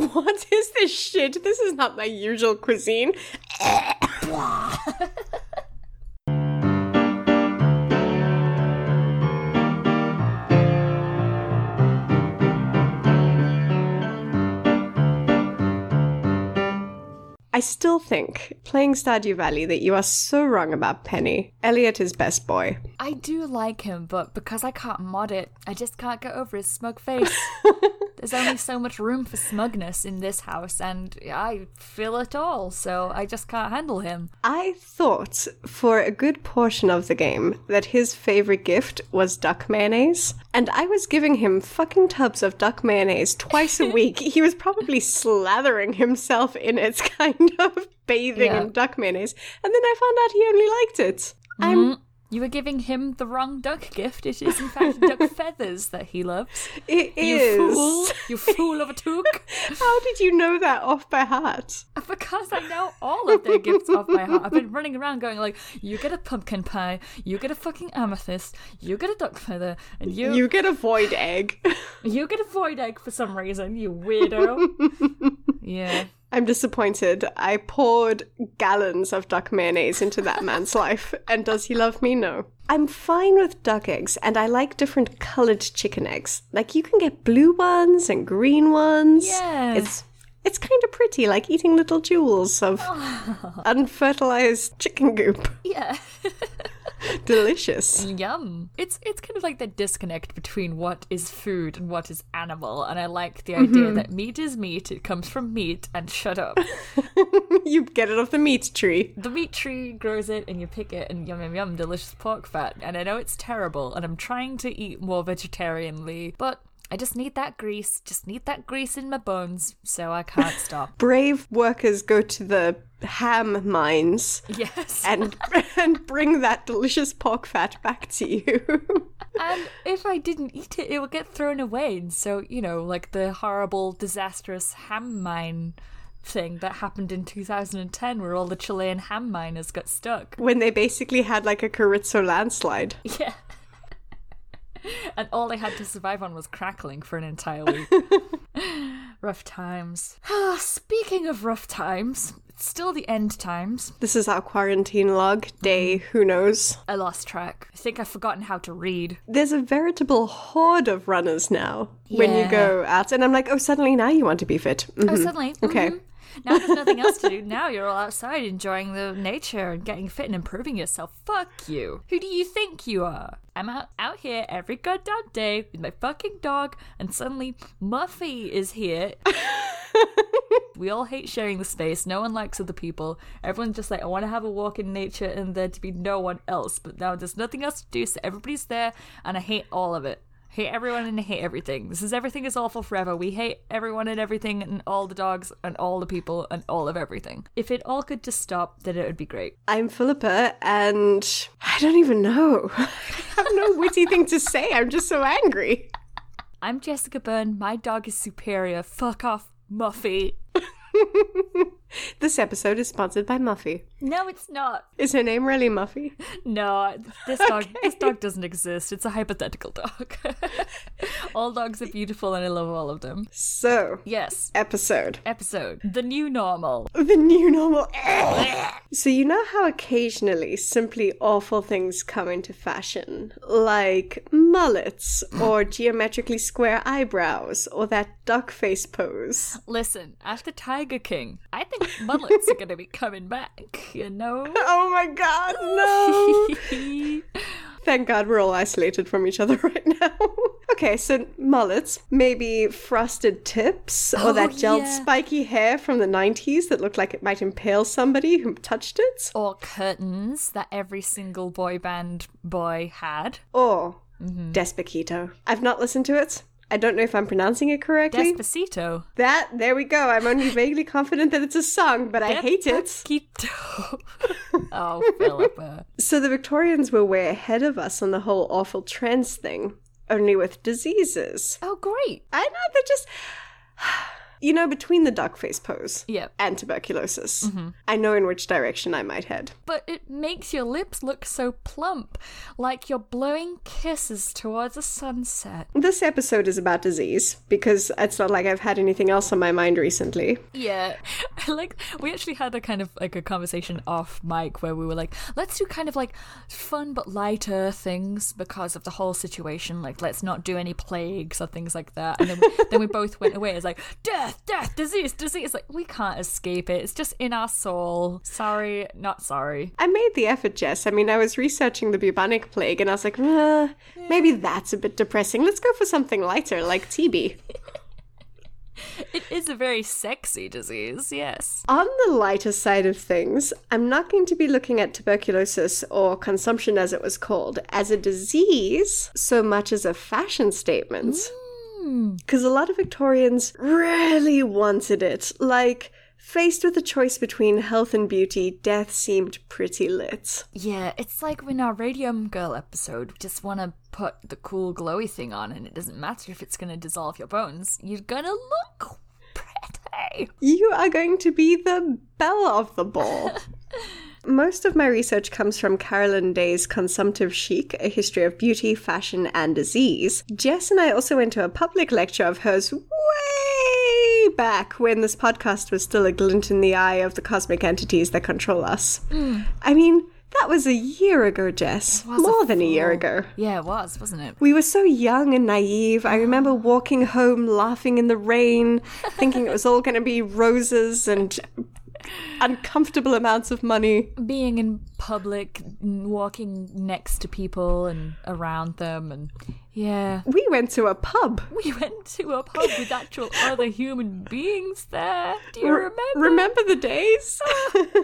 What is this shit? This is not my usual cuisine. I still think, playing Stardew Valley, that you are so wrong about Penny. Elliott is best boy. I do like him, but because I can't mod it, I just can't get over his smug face. There's only so much room for smugness in this house, and I feel it all, so I just can't handle him. I thought for a good portion of the game that his favorite gift was duck mayonnaise, and I was giving him fucking tubs of duck mayonnaise twice a week. he was probably slathering himself in it, kind of bathing Yeah. in duck mayonnaise, and then I found out he only liked it. I'm. Mm-hmm. You were giving him the wrong duck gift. It is, in fact, duck feathers that he loves. It You is. fool! You fool of a took! How did you know that off by heart? Because I know all of their gifts off by heart. I've been running around going like, you get a pumpkin pie, you get a fucking amethyst, you get a duck feather, and you You get a void egg. you get a void egg for some reason, you weirdo. Yeah. I'm disappointed. I poured gallons of duck mayonnaise into that man's life, and does he love me? No. I'm fine with duck eggs, and I like different colored chicken eggs. Like you can get blue ones and green ones. Yes. It's it's kind of pretty, like eating little jewels of unfertilized chicken goop. Yeah. Delicious. Yum. It's it's kind of like the disconnect between what is food and what is animal, and I like the idea mm-hmm. that meat is meat, it comes from meat, and shut up. you get it off the meat tree. the meat tree grows it and you pick it and yum yum yum delicious pork fat and i know it's terrible and i'm trying to eat more vegetarianly but i just need that grease just need that grease in my bones so i can't stop Brave workers go to the ham mines yes and and bring that delicious pork fat back to you. and if i didn't eat it it would get thrown away and so you know like the horrible disastrous ham mine thing that happened in 2010 where all the chilean ham miners got stuck when they basically had like a Carrizo landslide. Yeah. and all they had to survive on was crackling for an entire week. rough times. Ah, Speaking of rough times, still the end times. This is our quarantine log day, who knows. I lost track. I think I've forgotten how to read. There's a veritable horde of runners now when you go out, and I'm like, oh, suddenly now you want to be fit. Oh, Mhm. suddenly. Okay. Now there's nothing else to do. Now you're all outside enjoying the nature and getting fit and improving yourself. Fuck you. Who do you think you are? I'm out, out here every goddamn day with my fucking dog, and suddenly Muffy is here. we all hate sharing the space. No one likes other people. Everyone's just like, I want to have a walk in nature and there to be no one else. But now there's nothing else to do, so everybody's there, and I hate all of it. Hate everyone and hate everything. This is everything is awful forever. We hate everyone and everything and all the dogs and all the people and all of everything. If it all could just stop, then it would be great. I'm Philippa, and I don't even know. I have no witty thing to say. I'm just so angry. I'm Jessica Byrne. My dog is superior. Fuck off, Muffy. This episode is sponsored by Muffy. No, it's not. Is her name really Muffy? No, this dog this dog doesn't exist. It's a hypothetical dog. all dogs are beautiful and I love all of them. So, Yes. episode. Episode. The new normal. The new normal. so, you know how occasionally simply awful things come into fashion? Like mullets, or geometrically square eyebrows, or that duck face pose. Listen, after Tiger King, I think mullets are gonna be coming back, you know? Oh my god, no! Thank God we're all isolated from each other right now. okay, so mullets, maybe frosted tips, or Oh, that gelled yeah. spiky hair from the 90s that looked like it might impale somebody who touched it. or curtains that every single boy band boy had. Or Mm-hmm. Despacito. I've not listened to it. I don't know if I'm pronouncing it correctly. Despacito. that, there we go. I'm only vaguely confident that it's a song, but I hate it. Despacito. oh, Philippa. So the Victorians were way ahead of us on the whole awful trends thing, only with diseases. Oh, great. I know, they're just. You know, between the duck face pose Yeah. and tuberculosis, mm-hmm. I know in which direction I might head. But it makes your lips look so plump, like you're blowing kisses towards a sunset. This episode is about disease because it's not like I've had anything else on my mind recently. Yeah. like we actually had a kind of like a conversation off mic where we were like, let's do kind of like fun but lighter things because of the whole situation. Like let's not do any plagues or things like that. And then then we both went away. It's like death, death, disease, disease. Like we can't escape it. It's just in our soul. Sorry, not sorry. I made the effort, Jess. I mean, I was researching the bubonic plague and I was like, uh, maybe that's a bit depressing. Let's go for something lighter, like TB. It is a very sexy disease, yes. On the lighter side of things, I'm not going to be looking at tuberculosis or consumption as it was called as a disease so much as a fashion statement. Because a lot of Victorians really wanted it. Like, faced with a choice between health and beauty, death seemed pretty lit. Yeah, it's like when our Radium Girl episode, we just want to put the cool glowy thing on, and it doesn't matter if it's going to dissolve your bones. You're going to look pretty. You are going to be the belle of the ball. Most of my research comes from Carolyn Day's Consumptive Chic, A History of Beauty, Fashion, and Disease. Jess and I also went to a public lecture of hers way back when this podcast was still a glint in the eye of the cosmic entities that control us. Mm. I mean, that was a year ago, Jess. was a More than a year ago. Yeah, it was, wasn't it? We were so young and naive. I remember walking home laughing in the rain, thinking it was all going to be roses and uncomfortable amounts of money. Being in public, walking next to people and around them, and yeah. We went to a pub. We went to a pub with actual other human beings there. Do you remember? Remember the days?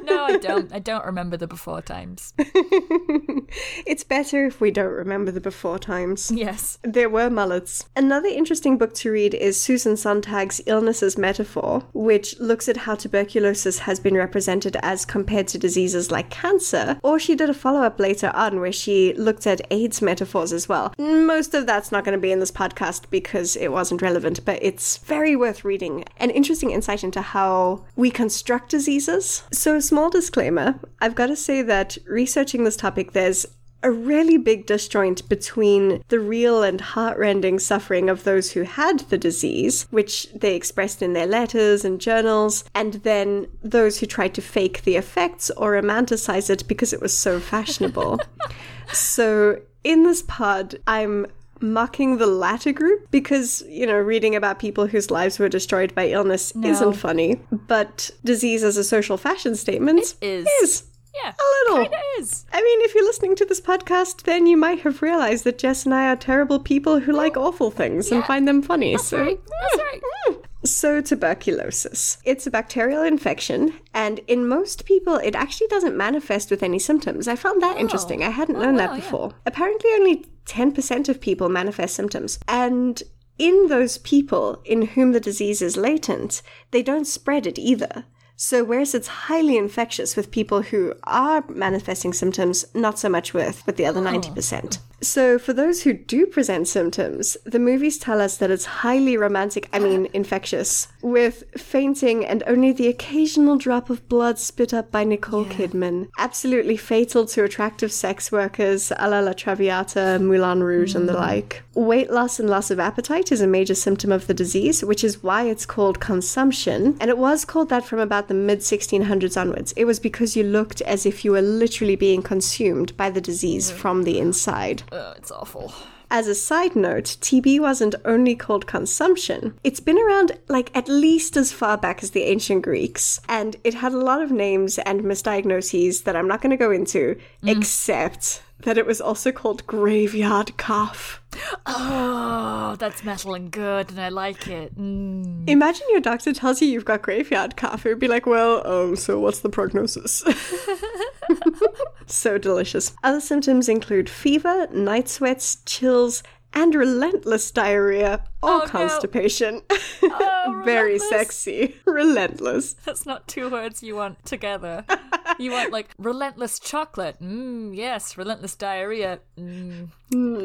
No, I don't. I don't remember the before times. it's better if we don't remember the before times. Yes. There were mullets. Another interesting book to read is Susan Sontag's Illness as Metaphor, which looks at how tuberculosis has been represented as compared to diseases like cancer. Or she did a follow up later on where she looked at AIDS metaphors as well. Most of that's not going to be in this podcast because it wasn't relevant, but it's very worth reading. An interesting insight into how we construct diseases. So, small disclaimer I've got to say that researching this topic, there's a really big disjoint between the real and heartrending suffering of those who had the disease, which they expressed in their letters and journals, and then those who tried to fake the effects or romanticize it because it was so fashionable. so, in this pod, I'm mocking the latter group because, you know, reading about people whose lives were destroyed by illness isn't funny, but disease as a social fashion statement is. is. Yeah. A little. Kinda is. I mean, if you're listening to this podcast, then you might have realized that Jess and I are terrible people who like awful things and find them funny. so, right. That's right. Mm. So tuberculosis. It's a bacterial infection, and in most people, it actually doesn't manifest with any symptoms. I found that oh. interesting. I hadn't oh, known that wow, yeah. before. Apparently, only 10% of people manifest symptoms. And in those people in whom the disease is latent, they don't spread it either. So, whereas it's highly infectious with people who are manifesting symptoms, not so much with, with the other 90%. So, for those who do present symptoms, the movies tell us that it's highly romantic, I mean, infectious, with fainting and only the occasional drop of blood spit up by Nicole Kidman. Absolutely fatal to attractive sex workers, a la La Traviata, Moulin Rouge, and the hmm. like. Weight loss and loss of appetite is a major symptom of the disease, which is why it's called consumption. And it was called that from about the mid 1600s onwards. It was because you looked as if you were literally being consumed by the disease mm-hmm. from the inside. Oh, it's awful. As a side note, TB wasn't only called consumption. It's been around like at least as far back as the ancient Greeks, and it had a lot of names and misdiagnoses that I'm not going to go into, mm. except that it was also called graveyard cough. Oh, that's metal and good, and I like it. Mm. Imagine your doctor tells you you've got graveyard cough. It would be like, well, um, so what's the prognosis? so delicious. Other symptoms include fever, night sweats, chills, and relentless diarrhea or Oh, no. constipation. Oh, Very sexy. Relentless. That's not two words you want together. You want like relentless chocolate? Mmm, yes. Relentless diarrhea? Mm,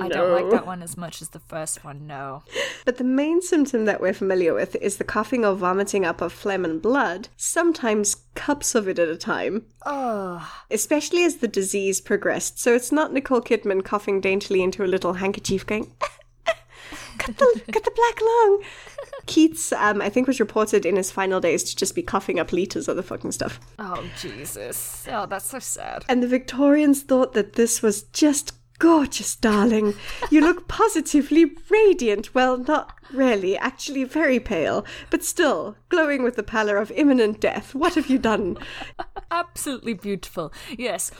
I don't like that one as much as the first one. No. But the main symptom that we're familiar with is the coughing or vomiting up of phlegm and blood, sometimes cups of it at a time, Ugh. especially as the disease progressed. So it's not Nicole Kidman coughing daintily into a little handkerchief going, cut the, cut the black lung. Keats, um, I think, was reported in his final days to just be coughing up liters of the fucking stuff. Oh Jesus. Oh, that's so sad. And the Victorians thought that this was just gorgeous, darling. You look positively radiant. Well, not really, actually very pale, but still glowing with the pallor of imminent death. What have you done? Absolutely beautiful. Yes.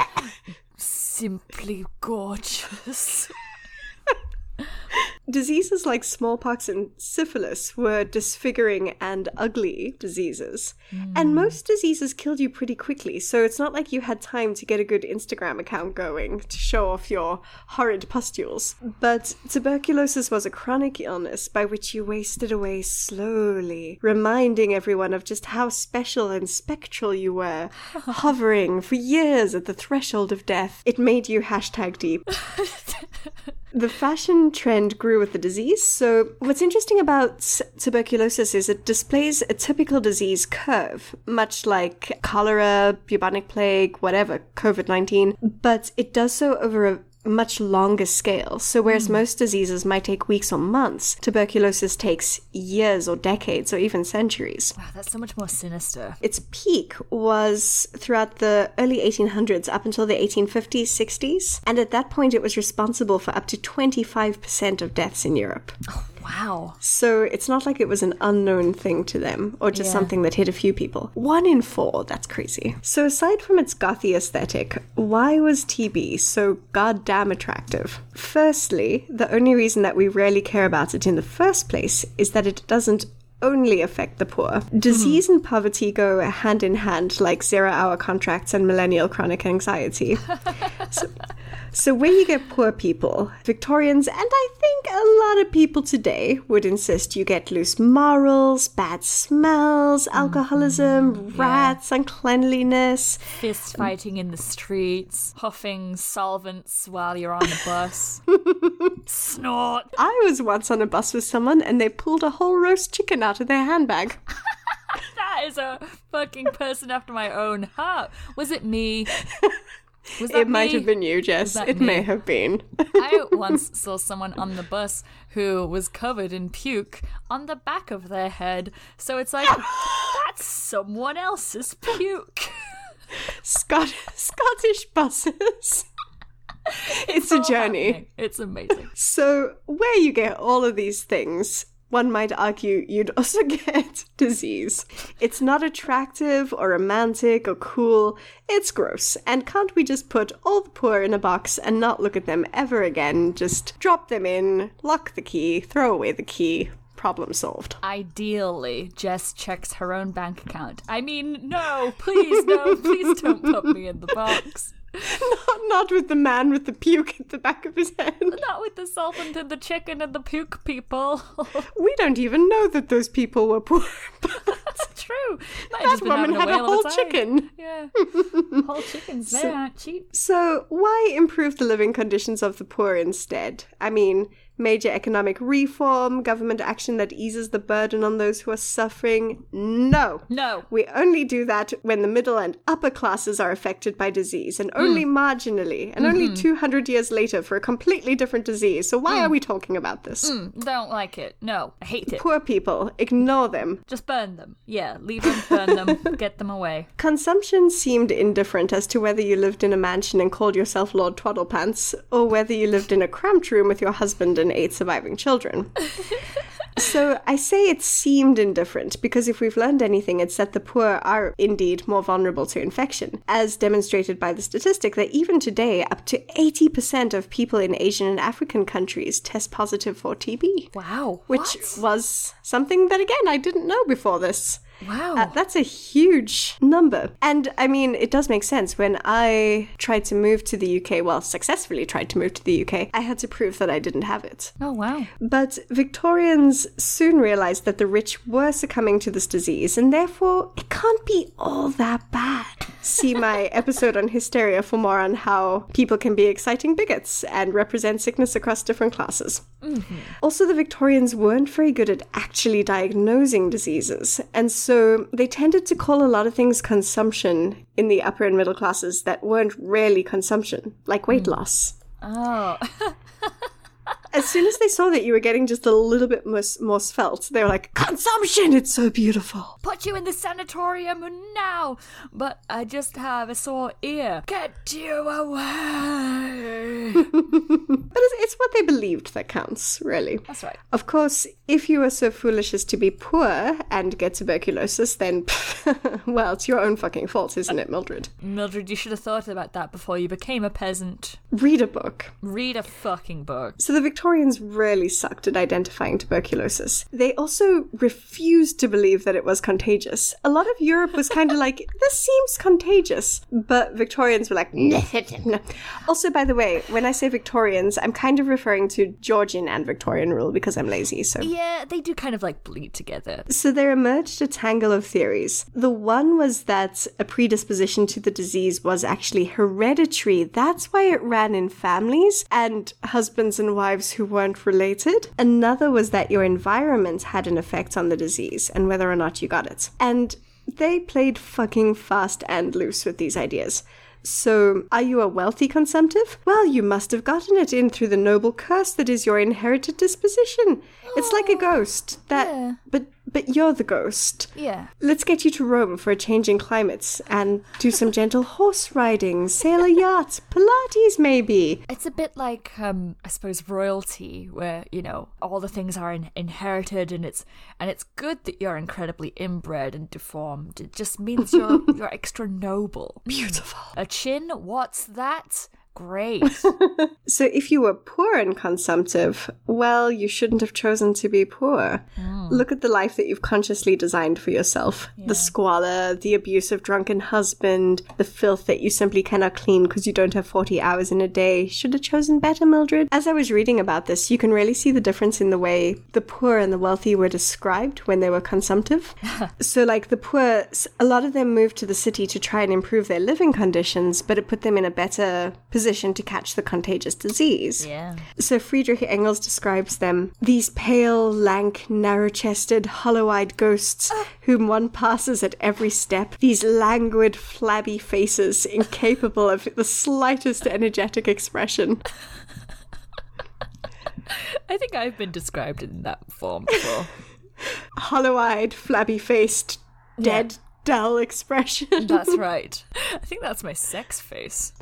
Simply gorgeous. Diseases like smallpox and syphilis were disfiguring and ugly diseases. And hmm. most diseases killed you pretty quickly, so it's not like you had time to get a good Instagram account going to show off your horrid pustules. But tuberculosis was a chronic illness by which you wasted away slowly, reminding everyone of just how special and spectral you were, hovering for years at the threshold of death. It made you hashtag deep. The fashion trend grew with the disease. So, what's interesting about tuberculosis is it displays a typical disease curve, much like cholera, bubonic plague, whatever, COVID 19, but it does so over a much longer scale. So, whereas hmm. most diseases might take weeks or months, tuberculosis takes years or decades or even centuries. Wow, that's so much more sinister. Its peak was throughout the early 1800s up until the 1850s, 60s, and at that point it was responsible for up to 25% of deaths in Europe. Oh, Wow. So it's not like it was an unknown thing to them or just Yeah. something that hit a few people. One in four, that's crazy. So aside from its gothy aesthetic, why was TB so goddamn attractive? Firstly, the only reason that we rarely care about it in the first place is that it doesn't only affect the poor. Disease mm-hmm. and poverty go hand in hand like zero hour contracts and millennial chronic anxiety. so, so where you get poor people, Victorians, and I think a lot of people today would insist you get loose morals, bad smells, mm-hmm. alcoholism, rats, uncleanliness. Fist um, fighting in the streets, huffing solvents while you're on the bus. Snort. I was once on a bus with someone and they pulled a whole roast chicken out of their handbag. That is a fucking person after my own heart. Was it me? Was that It might have been you, Jess. It me? may have been. I once saw someone on the bus who was covered in puke on the back of their head. So it's like, that's someone else's puke. Scot- Scottish buses. it's a journey. It's amazing. So, where you get all of these things, one might argue you'd also get disease. It's not attractive or romantic or cool, it's gross. And can't we just put all the poor in a box and not look at them ever again? Just drop them in, lock the key, throw away the key, problem solved. Ideally, Jess checks her own bank account. I mean, no, please, no, please don't put me in the box. Not, not with the man with the puke at the back of his head. Not with the solvent and the chicken and the puke people. We don't even know that those people were poor. That's true. That woman had a whole chicken. Yeah. Whole chickens, they aren't cheap. So, why improve the living conditions of the poor instead? I mean, major economic reform, government action that eases the burden on those who are suffering? No. No. We only do that when the middle and upper classes are affected by disease, and only hmm. marginally, and only hmm. 200 years later for a completely different disease. So, why hmm. are we talking about this? Don't like it. No. I hate it. Poor people, ignore them. Just burn them. Yeah, leave them, burn them, get them away. Consumption seemed indifferent as to whether you lived in a mansion and called yourself Lord Twaddlepants, or whether you lived in a cramped room with your husband and eight surviving children. so I say it seemed indifferent because if we've learned anything, it's that the poor are indeed more vulnerable to infection, as demonstrated by the statistic that even today, up to 80% of people in Asian and African countries test positive for TB Wow. which was something that again I didn't know before this. Wow. Uh, that's a huge number. And I mean, it does make sense. When I tried to move to the UK, well, successfully tried to move to the UK, I had to prove that I didn't have it. oh, wow. But Victorians soon realized that the rich were succumbing to this disease, and therefore it can't be all that bad. See my episode on hysteria for more on how people can be exciting bigots and represent sickness across different classes. Also, the Victorians weren't very good at actually diagnosing diseases, and so they tended to call a lot of things consumption in the upper and middle classes that weren't really consumption, like weight hmm. loss. Oh. As soon as they saw that you were getting just a little bit more, more svelte, they were like, consumption, it's so beautiful. Put you in the sanatorium now. But I just have a sore ear. Get you away. But it's, it's what they believed that counts, really. That's right. Of course, if you were so foolish as to be poor and get tuberculosis, then, well, it's your own fucking fault, isn't it, Mildred? Mildred, you should have thought about that before you became a peasant. Read a book. Read a fucking book. So the Victorians really sucked at identifying tuberculosis. They also refused to believe that it was contagious. A lot of Europe was kind of like, this seems contagious. But Victorians were like, no. It isn't." Also, by the way, when I say Victorians, I'm kind of referring to Georgian and Victorian rule because I'm lazy, so. Yeah, they do kind of like bleed together. So there emerged a tangle of theories. The one was that a predisposition to the disease was actually hereditary. That's why it ran in families and husbands and wives who weren't related. Another was that your environment had an effect on the disease and whether or not you got it. And they played fucking fast and loose with these ideas. So, are you a wealthy consumptive? Well, you must have gotten it in through the noble curse that is your inherited disposition. It's like a ghost that yeah. but but you're the ghost. Yeah. Let's get you to Rome for a change in climates and do some gentle horse riding, sail a yacht, Pilates maybe. It's a bit like, um, I suppose, royalty, where you know all the things are in- inherited, and it's and it's good that you're incredibly inbred and deformed. It just means you're you're extra noble. Beautiful. A chin? What's that? Great. So if you were poor and consumptive, well, you shouldn't have chosen to be poor. Mm. Look at the life that you've consciously designed for yourself. The squalor, the abusive drunken husband, the filth that you simply cannot clean because you don't have 40 hours in a day. Should have chosen better, Mildred. As I was reading about this, you can really see the difference in the way the poor and the wealthy were described when they were consumptive. so, like the poor, a lot of them moved to the city to try and improve their living conditions, but it put them in a better position to catch the contagious disease. yeah. So Friedrich Engels describes them these pale, lank, narrow chested, hollow eyed ghosts ah. whom one passes at every step, these languid, flabby faces incapable of the slightest energetic expression. I think I've been described in that form before. Hollow eyed, flabby faced, dead, dull expression. That's right. I think that's my sex face.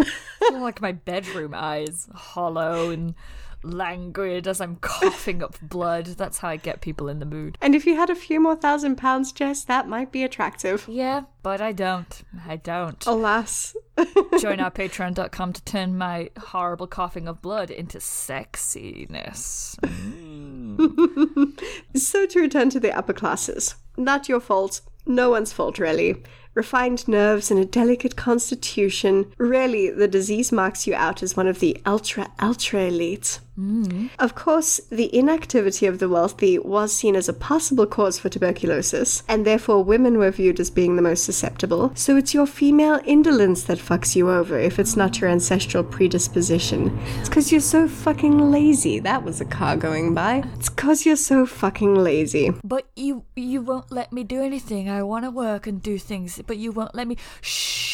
Like my bedroom eyes, hollow and languid as I'm coughing up blood. That's how I get people in the mood. And if you had a few more thousand pounds, Jess, that might be attractive. Yeah, but I don't. I don't. Alas. Join our patreon.com to turn my horrible coughing of blood into sexiness. Mm. So to return to the upper classes. Not your fault. No one's fault, really. Refined nerves and a delicate constitution. Really, the disease marks you out as one of the ultra, ultra elite. Mm. Of course, the inactivity of the wealthy was seen as a possible cause for tuberculosis, and therefore women were viewed as being the most susceptible. So it's your female indolence that fucks you over if it's not your ancestral predisposition. It's because you're so fucking lazy. That was a car going by. It's because you're so fucking lazy. But you you won't let me do anything. I want to work and do things, but you won't let me. Shh.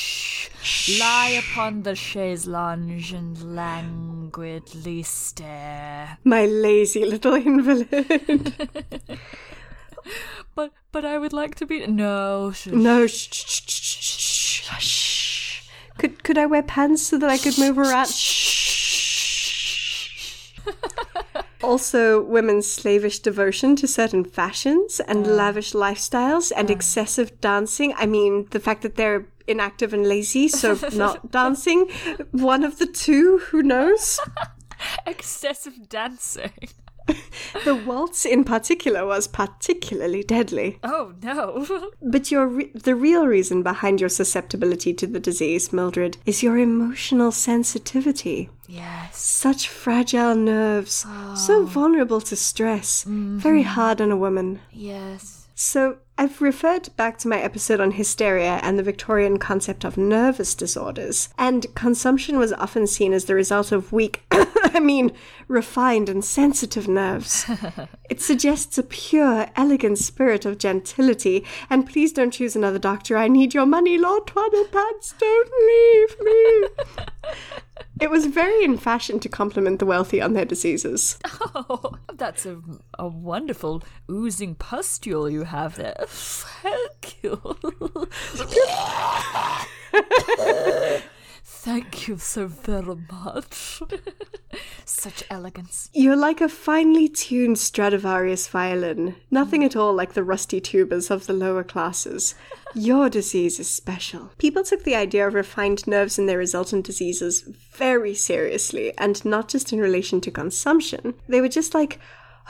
Lie upon the chaise lounge and languidly stare. My lazy little invalid. But but I would like to be no. Sh- no, shh, shh, shh, shh, shh, shh. Could could I wear pants so that I could move around? Shh Also, women's slavish devotion to certain fashions and ah. lavish lifestyles and ah. excessive dancing. I mean, the fact that they're inactive and lazy, so not dancing. One of the two, who knows? Excessive dancing. the waltz in particular was particularly deadly. Oh no. But your re- the real reason behind your susceptibility to the disease, Mildred, is your emotional sensitivity. yes. Such fragile nerves, so oh. vulnerable to stress, very mm-hmm. hard on a woman. Yes. So, I've referred back to my episode on hysteria and the Victorian concept of nervous disorders, and consumption was often seen as the result of weak, I mean, refined and sensitive nerves. it suggests a pure, elegant spirit of gentility, and please don't choose another doctor. I need your money, Lord Twaddlepants. Don't leave me. It was very in fashion to compliment the wealthy on their diseases. Oh, that's a, a wonderful oozing pustule you have there. Thank you. Thank you so very much. Such elegance. You're like a finely tuned Stradivarius violin, nothing at all like the rusty tubas of the lower classes. Your disease is special. People took the idea of refined nerves and their resultant diseases very seriously, and not just in relation to consumption. They were just like,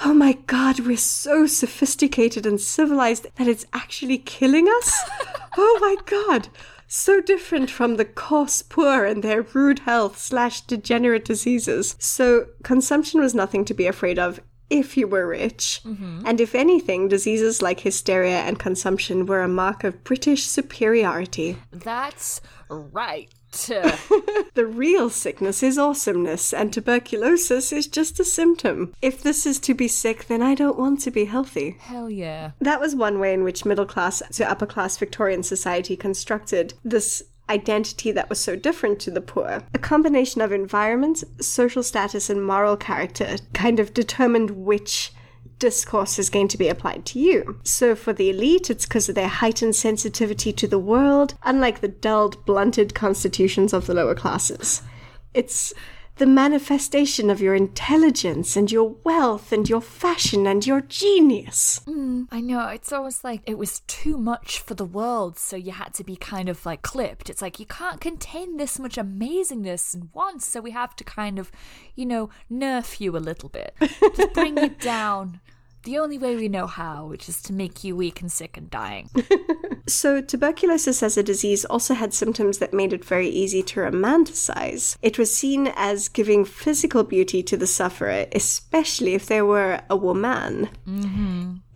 oh my god, we're so sophisticated and civilized that it's actually killing us? oh my god. So different from the coarse poor and their rude health slash degenerate diseases. So consumption was nothing to be afraid of if you were rich. Mm-hmm. And if anything, diseases like hysteria and consumption were a mark of British superiority. That's right. The real sickness is awesomeness, and tuberculosis is just a symptom. If this is to be sick, then I don't want to be healthy. Hell yeah. That was one way in which middle class to upper class Victorian society constructed this identity that was so different to the poor. A combination of environment, social status, and moral character kind of determined which discourse is going to be applied to you. So for the elite, it's because of their heightened sensitivity to the world, unlike the dulled, blunted constitutions of the lower classes. It's the manifestation of your intelligence and your wealth and your fashion and your genius. Hmm, I know, it's almost like it was too much for the world, so you had to be kind of like clipped. It's like you can't contain this much amazingness in once, so we have to kind of, you know, nerf you a little bit. Just bring you down. The only way we know how, which is to make you weak and sick and dying. So, tuberculosis as a disease also had symptoms that made it very easy to romanticize. It was seen as giving physical beauty to the sufferer, especially if they were a woman.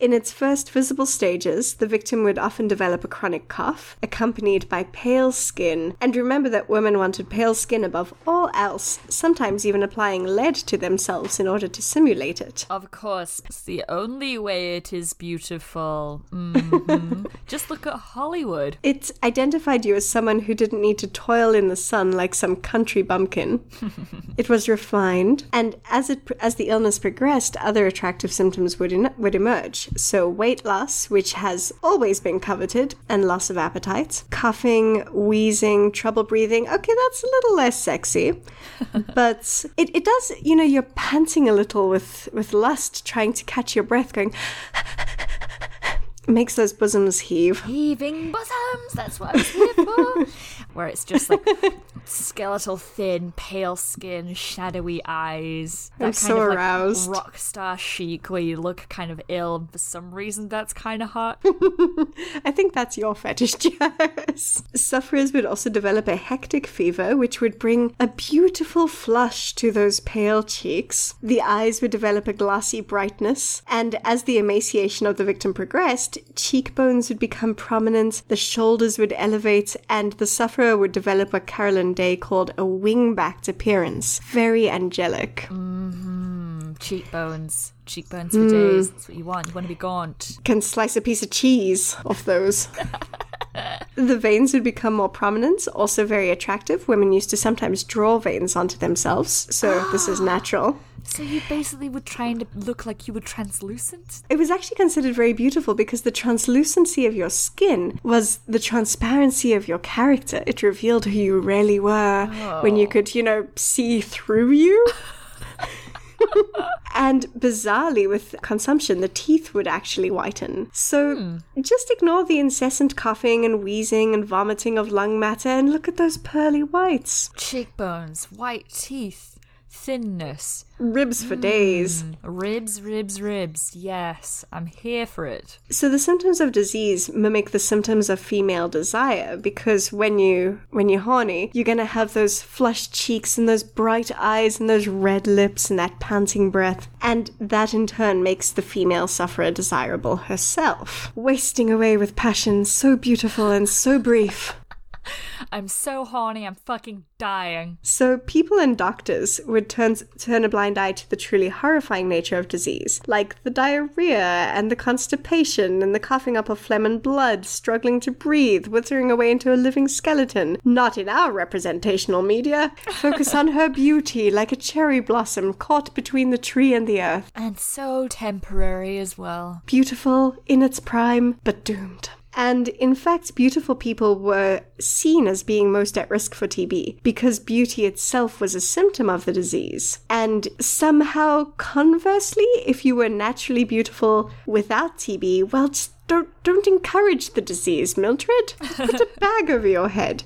In its first visible stages, the victim would often develop a chronic cough, accompanied by pale skin. And remember that women wanted pale skin above all else, sometimes even applying lead to themselves in order to simulate it. Of course, it's the only way it is beautiful. hmm Just look at Hollywood. It identified you as someone who didn't need to toil in the sun like some country bumpkin. it was refined, and as it as the illness progressed, other attractive symptoms would in, would emerge. So weight loss, which has always been coveted, and loss of appetite, coughing, wheezing, trouble breathing. Okay, that's a little less sexy, but it, it does. You know, you're panting a little with with lust, trying to catch your breath, going. Makes those bosoms heave. Heaving bosoms, that's what I was here for. Where it's just like skeletal thin, pale skin, shadowy eyes. That I'm so of, like, aroused. rock star chic where you look kind of ill and for some reason that's kind of hot. I think that's your fetish, Jess. Sufferers would also develop a hectic fever, which would bring a beautiful flush to those pale cheeks. The eyes would develop a glassy brightness, and as the emaciation of the victim progressed, cheekbones would become prominent, the shoulders would elevate, and the sufferer would develop what Carolyn Day called a wing-backed appearance. Very angelic. Mm-hmm. Cheekbones. Cheekbones for hmm. days. That's what you want. You want to be gaunt. can slice a piece of cheese off those. the veins would become more prominent, also very attractive. Women used to sometimes draw veins onto themselves, so this is natural. So you basically were trying to look like you were translucent? It was actually considered very beautiful because the translucency of your skin was the transparency of your character. It revealed who you really were when you oh. could, you know, see through you. and bizarrely, with consumption, the teeth would actually whiten. So hmm. just ignore the incessant coughing and wheezing and vomiting of lung matter and look at those pearly whites. Cheekbones, white teeth, thinness, Ribs for days. Mm, ribs, ribs, ribs. Yes, I'm here for it. So the symptoms of disease mimic the symptoms of female desire because when you when you're horny, you're gonna have those flushed cheeks and those bright eyes and those red lips and that panting breath, and that in turn makes the female sufferer desirable herself, wasting away with passion so beautiful and so brief. I'm so horny, I'm fucking dying. So people and doctors would turn turn a blind eye to the truly horrifying nature of disease, like the diarrhea and the constipation and the coughing up of phlegm and blood, struggling to breathe, withering away into a living skeleton. Not in our representational media. Focus on her beauty, like a cherry blossom caught between the tree and the earth. And so temporary as well. Beautiful in its prime, but doomed. And in fact, beautiful people were seen as being most at risk for TB because beauty itself was a symptom of the disease. And somehow, conversely, if you were naturally beautiful without TB, well, don't don't encourage the disease, Mildred. Put a bag over your head.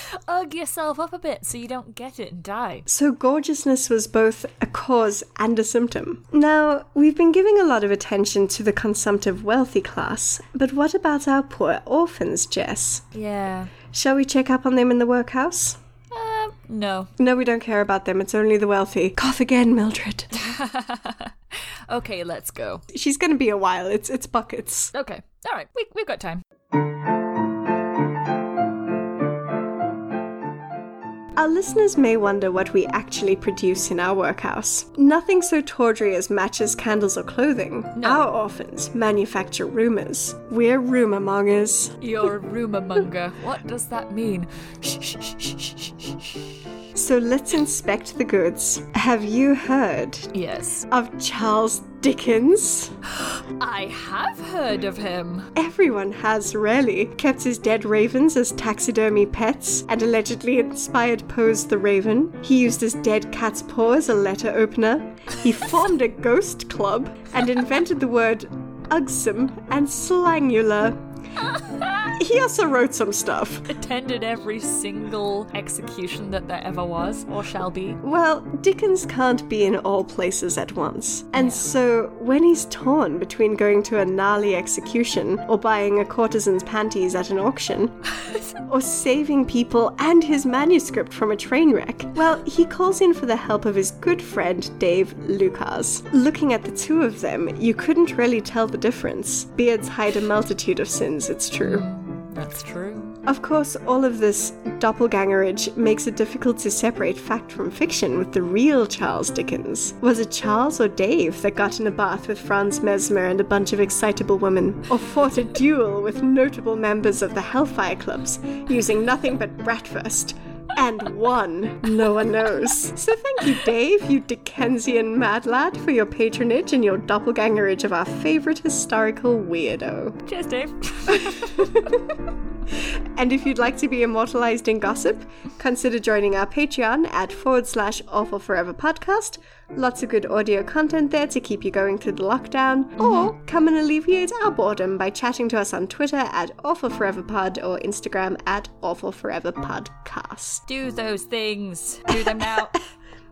Ugh yourself up a bit so you don't get it and die. So gorgeousness was both a cause and a symptom. Now, we've been giving a lot of attention to the consumptive wealthy class, but what about our poor orphans, Jess? Yeah. Shall we check up on them in the workhouse? Uh, no. No, we don't care about them. It's only the wealthy. Cough again, Mildred. Okay, let's go. She's gonna be a while. It's it's buckets. Okay. All right. We, we've got time. Our listeners may wonder what we actually produce in our workhouse. Nothing so tawdry as matches, candles, or clothing. No. Our orphans manufacture rumors. We're rumor mongers. You're a rumor monger. What does that mean? Shh, shh, shh, shh, shh, shh. So let's inspect the goods. Have you heard Yes. of Charles Dickens? I have heard of him. Everyone has, really. Kept his dead ravens as taxidermy pets and allegedly inspired Poe's The Raven. He used his dead cat's paw as a letter opener. He formed a ghost club and invented the word ugsome and slangular. He also wrote some stuff. Attended every single execution that there ever was or shall be. Well, Dickens can't be in all places at once. And so, when he's torn between going to a gnarly execution or buying a courtesan's panties at an auction, or saving people and his manuscript from a train wreck, well, he calls in for the help of his good friend Dave Lucas. Looking at the two of them, you couldn't really tell the difference. Beards hide a multitude of sins, it's true. Hmm. That's true. Of course, all of this doppelgangerage makes it difficult to separate fact from fiction with the real Charles Dickens. Was it Charles or Dave that got in a bath with Franz Mesmer and a bunch of excitable women, or fought a duel with notable members of the Hellfire Clubs using nothing but bratwurst? And one. No one knows. So thank you, Dave, you Dickensian mad lad, for your patronage and your doppelgangerage of our favorite historical weirdo. Cheers, Dave. And if you'd like to be immortalized in gossip, consider joining our Patreon at forward slash awful forever podcast. Lots of good audio content there to keep you going through the lockdown. Mm-hmm. Or come and alleviate our boredom by chatting to us on Twitter at awful forever pod or Instagram at awful forever podcast. Do those things. Do them now.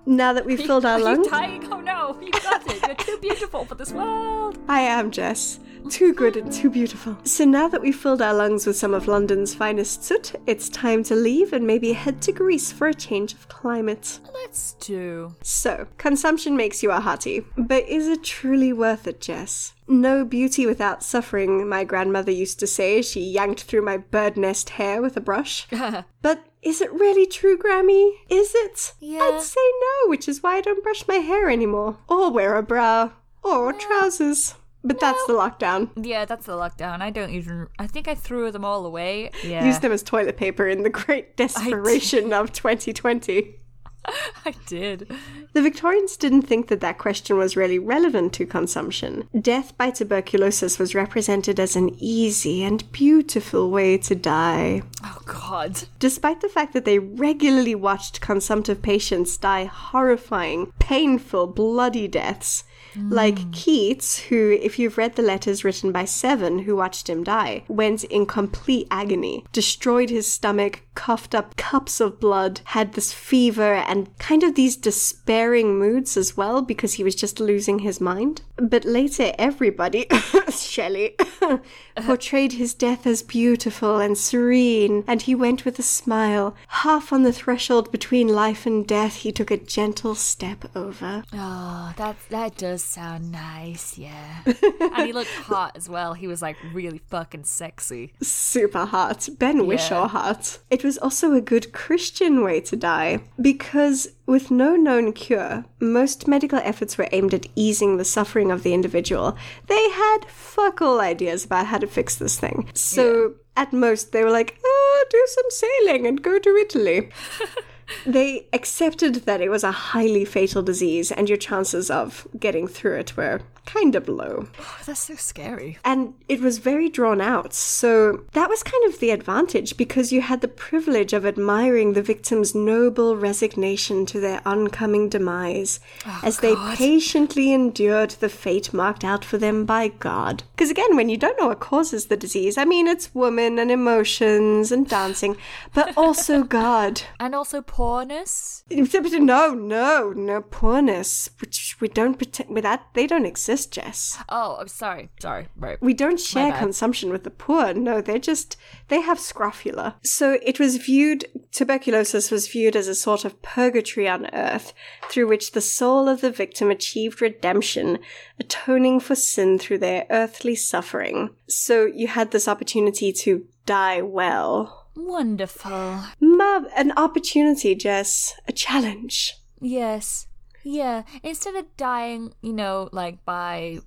Now that we've filled our Are you lungs, dying? Oh no, you got it. You're too beautiful for this world. I am Jess. Too good and too beautiful. So now that we've filled our lungs with some of London's finest soot, it's time to leave and maybe head to Greece for a change of climate. Let's do. So, consumption makes you a hottie. But is it truly worth it, Jess? No beauty without suffering, my grandmother used to say as she yanked through my bird nest hair with a brush. but is it really true, Grammy? Is it? Yeah. I'd say no, which is why I don't brush my hair anymore. Or wear a bra. Or trousers. But that's the lockdown. Yeah, that's the lockdown. I don't even. I think I threw them all away. Yeah. Use them as toilet paper in the great desperation of 2020. I did. The Victorians didn't think that that question was really relevant to consumption. Death by tuberculosis was represented as an easy and beautiful way to die. Oh God. Despite the fact that they regularly watched consumptive patients die horrifying, painful, bloody deaths, Like mm. Keats, who, if you've read the letters written by Severn, who watched him die, went in complete agony, destroyed his stomach, coughed up cups of blood, had this fever, and kind of these despairing moods as well because he was just losing his mind. But later, everybody, Shelley, portrayed his death as beautiful and serene, and he went with a smile. Half on the threshold between life and death, he took a gentle step over. Oh, that that does sound nice, yeah. and he looked hot as well. He was like really fucking sexy. Super hot. Ben Whishaw hot. It was also a good Christian way to die because with no known cure, most medical efforts were aimed at easing the suffering of the individual. They had fuck all ideas about how to fix this thing. So at most, they were like, oh, do some sailing and go to Italy. they accepted that it was a highly fatal disease and your chances of getting through it were kind of low. Oh, that's so scary. And it was very drawn out. So that was kind of the advantage because you had the privilege of admiring the victim's noble resignation to their oncoming demise oh, as they patiently endured the fate marked out for them by God. Because again, when you don't know what causes the disease, I mean, it's women and emotions and dancing, but also God. And also poorness. No, no, no poorness, which we don't pretend with that. They don't exist, Jess. Oh, I'm sorry. Sorry. Right. We don't share consumption with the poor. No, they're just, they have scrofula. So it was viewed, tuberculosis was viewed as a sort of purgatory on earth through which the soul of the victim achieved redemption, atoning for sin through their earthly suffering. So you had this opportunity to die well. Wonderful. Ma- an opportunity, Jess. A challenge. Yes. Yeah. Instead of dying, you know, like by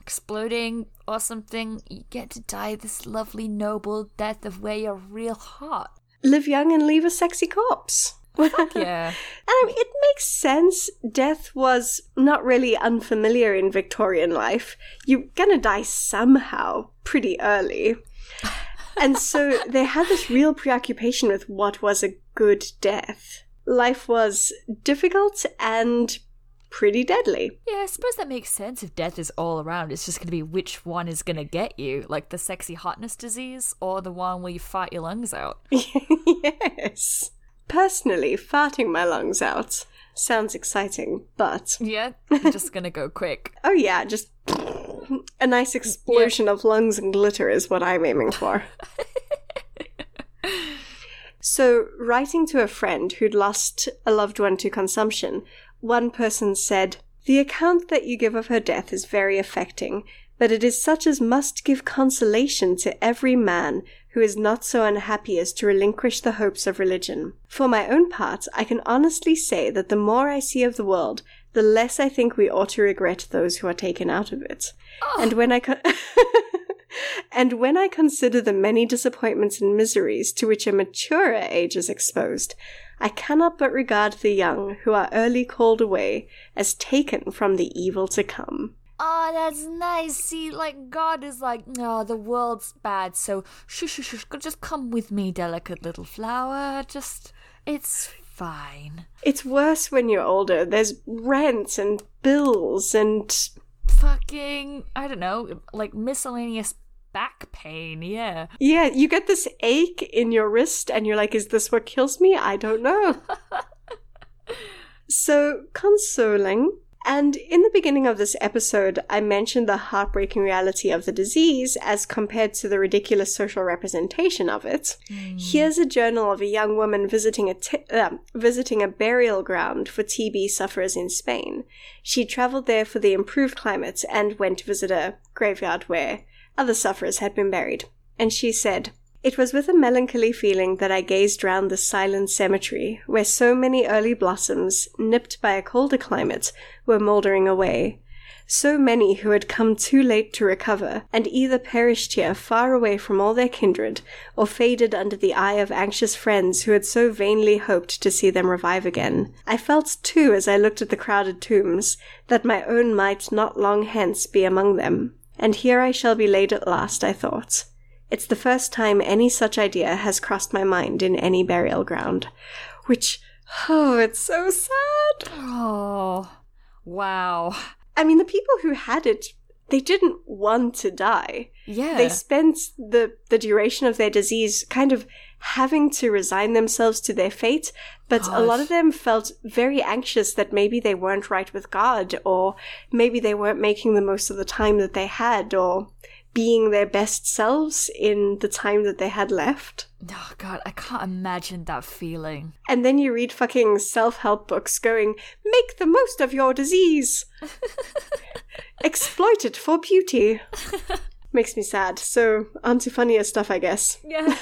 exploding or something, you get to die this lovely, noble death of where you're real heart. Live young and leave a sexy corpse. Yeah. And it makes sense. Death was not really unfamiliar in Victorian life. You're gonna die somehow pretty early. And so they had this real preoccupation with what was a good death. Life was difficult and pretty deadly. Yeah, I suppose that makes sense if death is all around. It's just going to be which one is going to get you, like the sexy hotness disease or the one where you fart your lungs out. yes. Personally, farting my lungs out sounds exciting, but Yeah, I'm just going to go quick. oh yeah, just a nice explosion of lungs and glitter is what I'm aiming for. so, writing to a friend who'd lost a loved one to consumption, one person said, The account that you give of her death is very affecting, but it is such as must give consolation to every man who is not so unhappy as to relinquish the hopes of religion. For my own part, I can honestly say that the more I see of the world, the less I think we ought to regret those who are taken out of it. Oh. And when I co- and when I consider the many disappointments and miseries to which a maturer age is exposed, I cannot but regard the young who are early called away as taken from the evil to come. Oh, that's nice. See, like, God is like, oh, the world's bad, so shush, shush, shush, just come with me, delicate little flower. Just, it's fine. It's worse when you're older. There's rents and bills and Fucking, I don't know, like miscellaneous back pain, yeah. yeah, you get this ache in your wrist and you're like, is this what kills me? I don't know. so consoling. And in the beginning of this episode, I mentioned the heartbreaking reality of the disease as compared to the ridiculous social representation of it. Here's a journal of a young woman visiting a t- uh, visiting a burial ground for TB sufferers in Spain. She traveled there for the improved climate and went to visit a graveyard where other sufferers had been buried. And she said, it was with a melancholy feeling that I gazed round the silent cemetery, where so many early blossoms, nipped by a colder climate, were mouldering away. So many who had come too late to recover, and either perished here far away from all their kindred, or faded under the eye of anxious friends who had so vainly hoped to see them revive again. I felt, too, as I looked at the crowded tombs, that my own might not long hence be among them. And here I shall be laid at last, I thought. It's the first time any such idea has crossed my mind in any burial ground. Which, oh, it's so sad. Oh, wow. I mean, the people who had it, they didn't want to die. Yeah. They spent the, the duration of their disease kind of having to resign themselves to their fate, but a lot of them felt very anxious that maybe they weren't right with God, or maybe they weren't making the most of the time that they had, or being their best selves in the time that they had left. oh god, I can't imagine that feeling. And then you read fucking self help books going, make the most of your disease, exploit it for beauty. Makes me sad. So, on to funnier stuff, I guess. Yeah.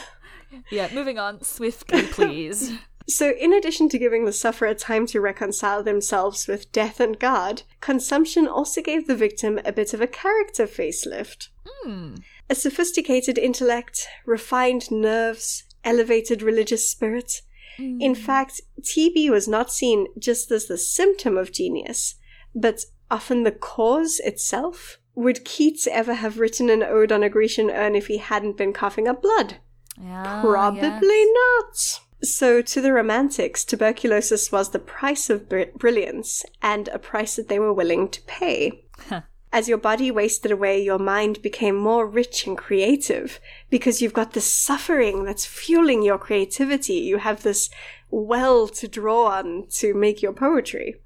yeah, moving on swiftly, please. So, in addition to giving the sufferer time to reconcile themselves with death and God, consumption also gave the victim a bit of a character facelift. Hmm. A sophisticated intellect, refined nerves, elevated religious spirit. In fact, TB was not seen just as the symptom of genius, but often the cause itself. Would Keats ever have written an ode on a Grecian urn if he hadn't been coughing up blood? Yeah, Probably not. So, to the Romantics, tuberculosis was the price of br- brilliance and a price that they were willing to pay. As your body wasted away, your mind became more rich and creative because you've got this suffering that's fueling your creativity. You have this well to draw on to make your poetry.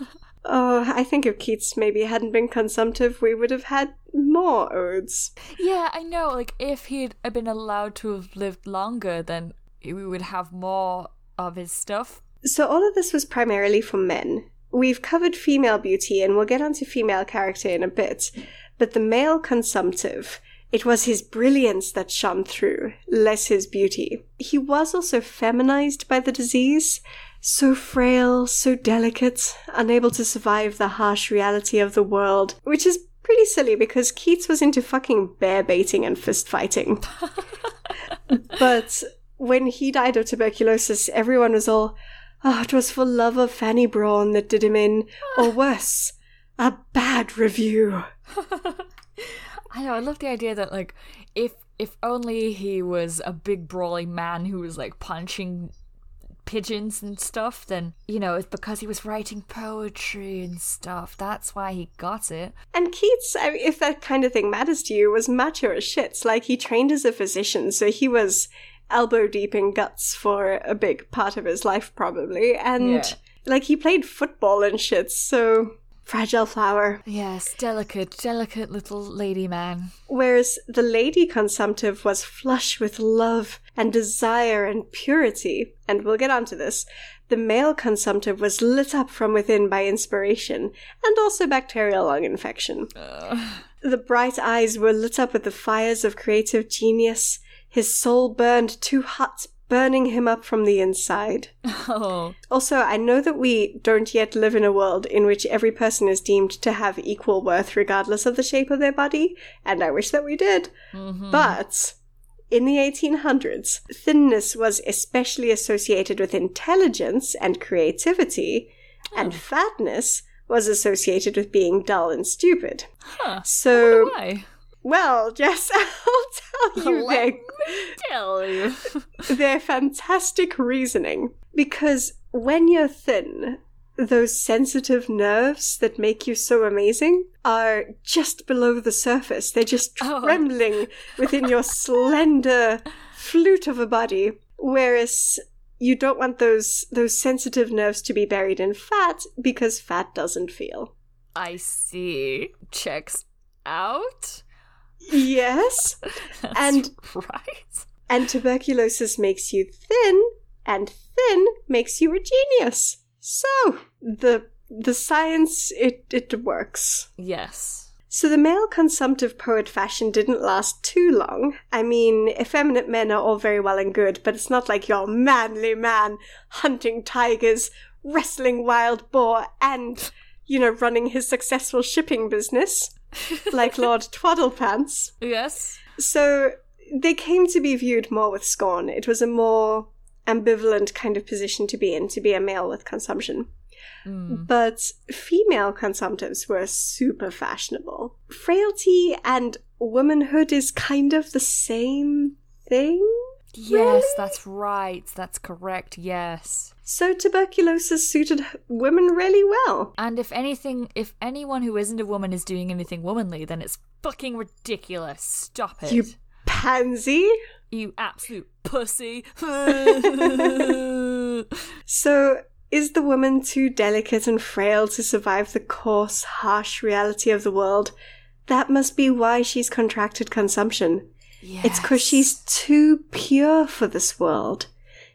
Oh, I think if Keats maybe hadn't been consumptive, we would have had more odes. Yeah, I know. Like, if he'd been allowed to have lived longer, then we would have more of his stuff. So all of this was primarily for men. We've covered female beauty and we'll get onto female character in a bit. But the male consumptive, it was his brilliance that shone through, less his beauty. He was also feminized by the disease. So frail, so delicate, unable to survive the harsh reality of the world, which is pretty silly because Keats was into fucking bear baiting and fist fighting. but when he died of tuberculosis, everyone was all, oh, it was for love of Fanny Brawne that did him in, or ah. worse, a bad review. I know. I love the idea that like if if only he was a big brawling man who was like punching pigeons and stuff, then you know it's because he was writing poetry and stuff. That's why he got it. And Keats, I mean, if that kind of thing matters to you, was macho as shit. Like, he trained as a physician, so he was elbow deep in guts for a big part of his life, probably. And, Yeah. like, he played football and shit, so. Fragile flower. Yes, delicate, delicate little lady man. Whereas the lady consumptive was flush with love and desire and purity, and we'll get onto this. The male consumptive was lit up from within by inspiration and also bacterial lung infection. The bright eyes were lit up with the fires of creative genius. His soul burned too hot, burning him up from the inside. Oh, Also, I know that we don't yet live in a world in which every person is deemed to have equal worth regardless of the shape of their body, and I wish that we did. Mm-hmm. But in the 1800s, thinness was especially associated with intelligence and creativity, and oh. fatness was associated with being dull and stupid. Huh. So, why? Well, Jess, I'll tell you Let tell you. their fantastic reasoning. Because when you're thin, those sensitive nerves that make you so amazing are just below the surface. They're just Oh. trembling within your slender flute of a body. Whereas you don't want those those sensitive nerves to be buried in fat because fat doesn't feel. I see. Checks out. Yes. And- right. And tuberculosis makes you thin, and thin makes you a genius. So the the science it it works. Yes. So the male consumptive poet fashion didn't last too long. I mean, effeminate men are all very well and good, but it's not like your manly man hunting tigers, wrestling wild boar, and you know running his successful shipping business like Lord Twaddlepants. Yes. So they came to be viewed more with scorn. It was a more ambivalent kind of position to be in, to be a male with consumption. Hmm. But female consumptives were super fashionable. Frailty and womanhood is kind of the same thing. Yes, Really? that's right. That's correct. Yes. So tuberculosis suited women really well. And if anything, if anyone who isn't a woman is doing anything womanly, then it's fucking ridiculous. Stop it. You pansy. You absolute pussy. So, is the woman too delicate and frail to survive the coarse, harsh reality of the world? That must be why she's contracted consumption. It's because she's too pure for this world.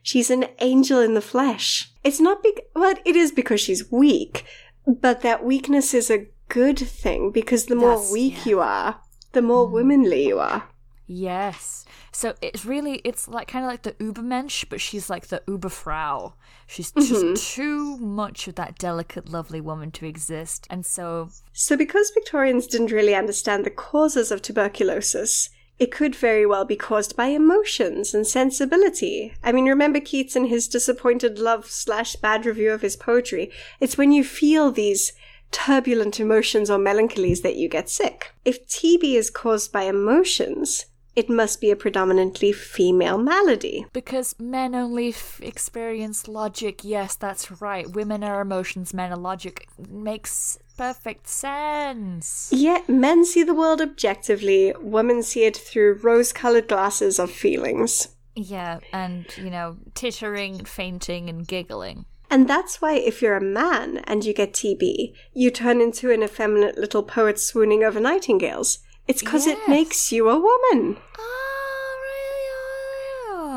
She's an angel in the flesh. It's not big, well, it is because she's weak, but that weakness is a good thing because the more That's- weak yeah. Mm. you are, the more womanly you are. Yes. So it's really it's like kind of like the Ubermensch, but she's like the Uberfrau. She's just too much of that delicate, lovely woman to exist, and so So, because Victorians didn't really understand the causes of tuberculosis, it could very well be caused by emotions and sensibility. I mean, remember Keats and his disappointed love slash bad review of his poetry? It's when you feel these turbulent emotions or melancholies that you get sick. If TB is caused by emotions, it must be a predominantly female malady. because men only f- experience logic. Yes, that's right. Women are emotions, men are logic. Makes perfect sense. Yet men see the world objectively, women see it through rose colored glasses of feelings. Yeah, and you know, tittering, fainting, and giggling. And that's why if you're a man and you get TB, you turn into an effeminate little poet swooning over nightingales. It's because it makes you a woman. Oh,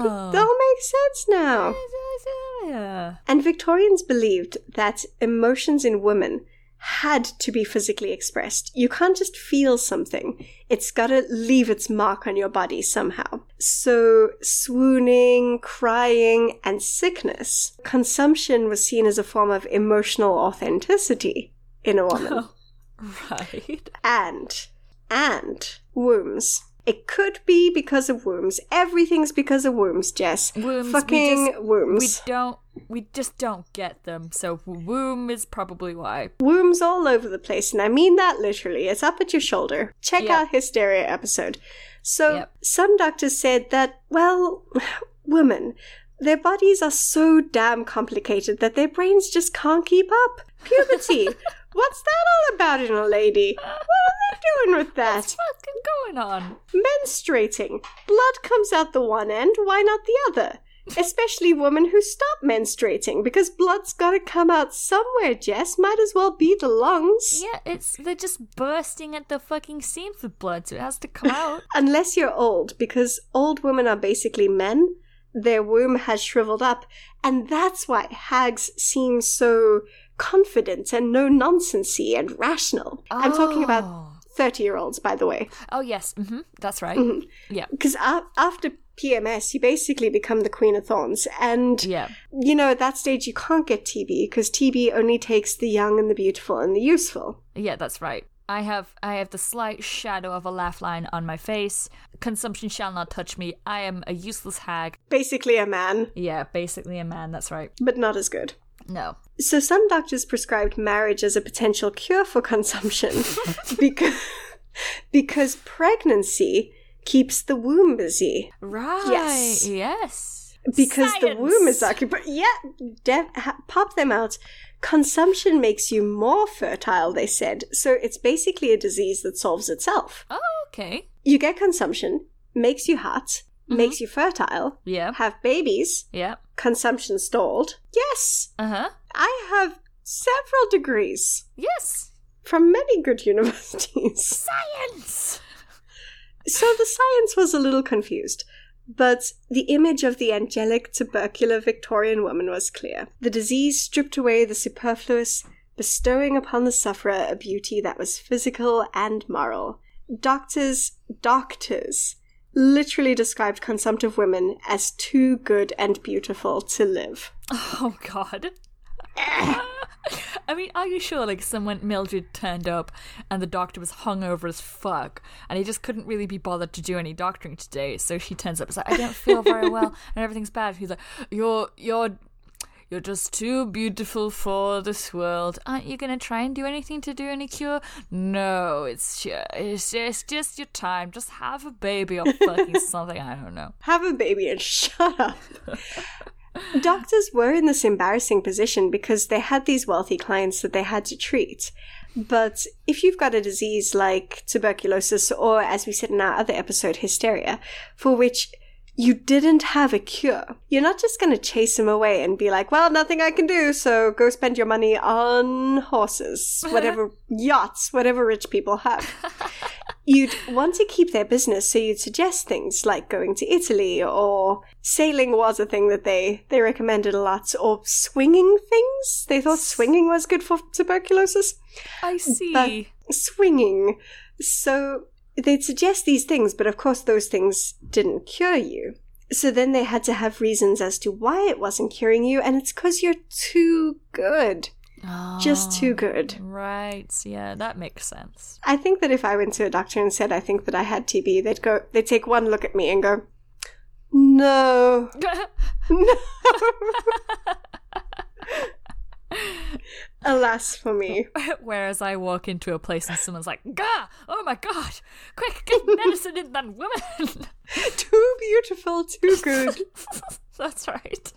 really? It all makes sense now. Yeah. And Victorians believed that emotions in women had to be physically expressed. You can't just feel something. It's gotta leave its mark on your body somehow. So, swooning, crying, and sickness, consumption was seen as a form of emotional authenticity in a woman. Right. and, and wombs. It could be because of wombs. Everything's because of wombs, Jess. Wombs, we Fucking just- wombs. We don't. We just don't get them. So womb is probably why. Wombs all over the place, and I mean that literally. It's up at your shoulder. Check Yep. out Hysteria episode. So, Yep. some doctors said that, well, women, their bodies are so damn complicated that their brains just can't keep up. Puberty. What's that all about in a lady? What are they doing with that? What's fucking going on? Menstruating. Blood comes out the one end, why not the other? Especially women who stop menstruating, because blood's gotta come out somewhere, Jess. Might as well be the lungs. Yeah, it's they're just bursting at the fucking seams with blood, so it has to come out. Unless you're old, because old women are basically men. Their womb has shriveled up, and that's why hags seem so confident and no nonsensy and rational. I'm talking about Oh. 30 year olds, by the way. Oh yes, hmm that's right. Mm-hmm. Yeah, Because after PMS, you basically become the Queen of Thorns. And, yeah. you know, at that stage, you can't get TB because TB only takes the young and the beautiful and the useful. Yeah, that's right. I have I have the slight shadow of a laugh line on my face. Consumption shall not touch me. I am a useless hag. Basically, a man, Yeah, basically a man, that's right. but not as good. No. So, some doctors prescribed marriage as a potential cure for consumption because, because pregnancy keeps the womb busy. Right. Yes. Yes. Because the womb is Science. occupied. Yeah, de- ha- pop them out. Consumption makes you more fertile, they said. So, it's basically a disease that solves itself. Oh, okay. You get consumption, makes you hot, makes you fertile, Yeah. have babies, Yeah. consumption stalled. Yes, Uh-huh. I have several degrees Yes. from many good universities. Science. So the science was a little confused, but the image of the angelic, tubercular Victorian woman was clear. The disease stripped away the superfluous, bestowing upon the sufferer a beauty that was physical and moral. Doctors, doctors, literally described consumptive women as too good and beautiful to live. Oh God. I mean, are you sure? Like, someone Mildred turned up, and the doctor was hungover as fuck, and he just couldn't really be bothered to do any doctoring today. So she turns up, and is like, "I don't feel very well, and everything's bad." He's like, "Your, your, You're just too beautiful for this world. Aren't you gonna try and do anything to do any cure? No, it's just, it's just, just your time. Just have a baby or fucking something. I don't know. Have a baby and shut up. Doctors were in this embarrassing position because they had these wealthy clients that they had to treat. But if you've got a disease like tuberculosis, or as we said in our other episode, hysteria, for which you didn't have a cure. You're not just going to chase him away and be like, well, nothing I can do, so go spend your money on horses, whatever yachts, whatever rich people have. You'd want to keep their business, so you'd suggest things like going to Italy or sailing was a thing that they, they recommended a lot, or swinging things. They thought swinging was good for tuberculosis. I see. But swinging. So they'd suggest these things, but of course those things didn't cure you. So then they had to have reasons as to why it wasn't curing you, and it's because you're too good. Just too oh, good. Right. Yeah, that makes sense. I think that if I went to a doctor and said I think that I had TB, they'd go, they'd take one look at me and go, no, no. Alas for me. Whereas I walk into a place and someone's like, Gah! Oh my god! Quick, get medicine in that woman! too beautiful, too good. That's right.